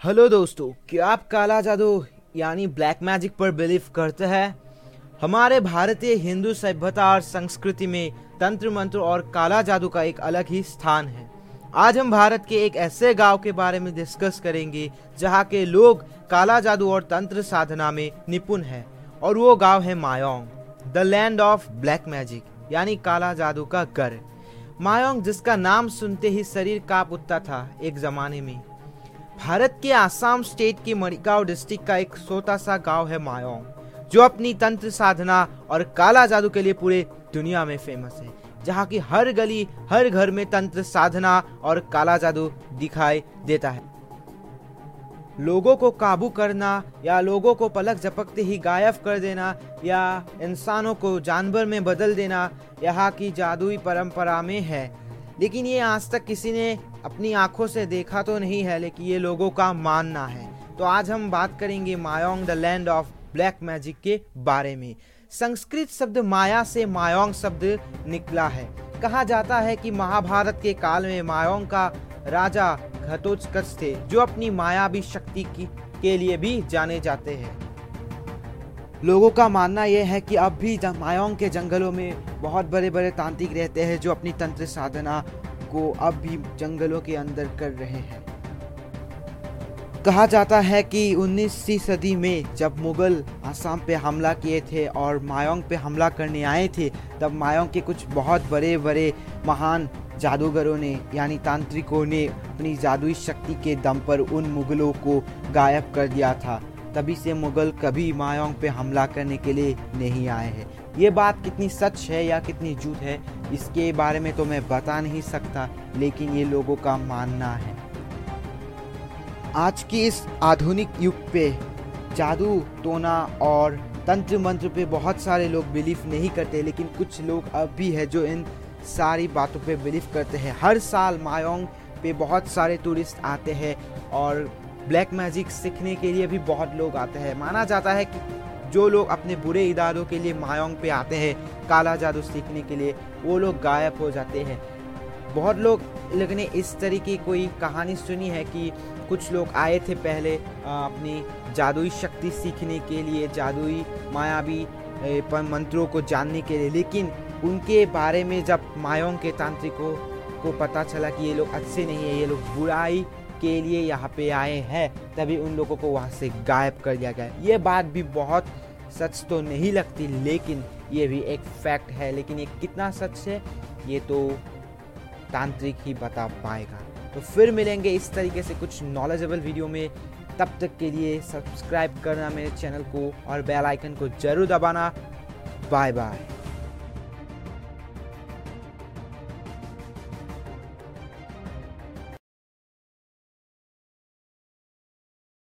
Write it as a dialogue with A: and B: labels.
A: Hello दोस्तों, क्या आप काला जादू, यानी ब्लैक मैजिक पर बिलीव करते हैं? हमारे भारतीय हिंदू सभ्यता और संस्कृति में तंत्र मंत्र और काला जादू का एक अलग ही स्थान है। आज हम भारत के एक ऐसे गाँव के बारे में डिस्कस करेंगे, जहाँ के लोग काला जादू और तंत्र साधना में निपुण हैं, और वो गाँव है Mayong the land of black magic यानी काला जादू का घर। मायोंग, जिसका नाम सुनते ही शरीर काँप उठता था एक जमाने में भारत के आसाम स्टेट के मरिगांव डिस्ट्रिक्ट का एक छोटा सा गाँव है मायोंग, जो अपनी तंत्र साधना और काला जादू के लिए पूरे दुनिया में फ़ेमस है, जहाँ की हर गली, हर घर में तंत्र साधना और काला जादू दिखाई देता है। लोगों को काबू करना या लोगों को पलक झपकते ही गायब कर देना या इंसानों को जानवर में बदल देना यहाँ की जादुई परंपरा में है, लेकिन ये आज तक किसी ने अपनी आँखों से देखा तो नहीं है, लेकिन ये लोगों का मानना है। तो आज हम बात करेंगे Mayong, the land of black magic के बारे में। संस्कृत शब्द माया से मायोंग शब्द निकला है। कहा जाता है कि महाभारत के काल में मायोंग का राजा घटोत्कच थे, जो अपनी मायावी शक्ति की, के लिए भी जाने जाते हैं। लोगों का मानना यह है कि अब भी मायोंग के जंगलों में बहुत बड़े बड़े तांत्रिक रहते हैं, जो अपनी तंत्र साधना को अब भी जंगलों के अंदर कर रहे हैं। कहा जाता है कि 19वीं सदी में जब मुगल आसाम पे हमला किए थे और मायोंग पे हमला करने आए थे, तब मायोंग के कुछ बहुत बड़े बड़े महान जादूगरों ने, यानी तांत्रिकों ने अपनी जादुई शक्ति के दम पर उन मुगलों को गायब कर दिया था। तभी से मुगल कभी मायोंग पे हमला करने के लिए नहीं आए हैं। ये बात कितनी सच है या कितनी झूठ है, इसके बारे में तो मैं बता नहीं सकता, लेकिन ये लोगों का मानना है। आज की इस आधुनिक युग पे जादू, टोना और तंत्र मंत्र पे बहुत सारे लोग बिलीव नहीं करते, लेकिन कुछ लोग अब भी है जो इन सारी बातों पे बिलीव करते हैं। हर साल मायोंग पे बहुत सारे टूरिस्ट आते हैं और ब्लैक मैजिक सीखने के लिए भी बहुत लोग आते हैं। माना जाता है कि जो लोग अपने बुरे इरादों के लिए मायोंग पे आते हैं, काला जादू सीखने के लिए, वो लोग गायब हो जाते हैं। बहुत लोग ने इस तरीके कोई कहानी सुनी है कि कुछ लोग आए थे पहले अपनी जादुई शक्ति सीखने के लिए, जादुई मायावी मंत्रों को जानने के लिए। लेकिन उनके बारे में जब मायोंग के तांत्रिकों को पता चला कि ये लोग अच्छे नहीं है, ये लोग बुराई के लिए यहाँ पे आए हैं, तभी उन लोगों को वहाँ से गायब कर दिया गया। ये बात भी बहुत सच तो नहीं लगती, लेकिन ये भी एक फैक्ट है। लेकिन ये कितना सच है, ये तो तांत्रिक ही बता पाएगा। तो फिर मिलेंगे इस तरीके से कुछ नॉलेजेबल वीडियो में। तब तक के लिए सब्सक्राइब करना मेरे चैनल को और बेल आइकन को ज़रूर दबाना। Bye bye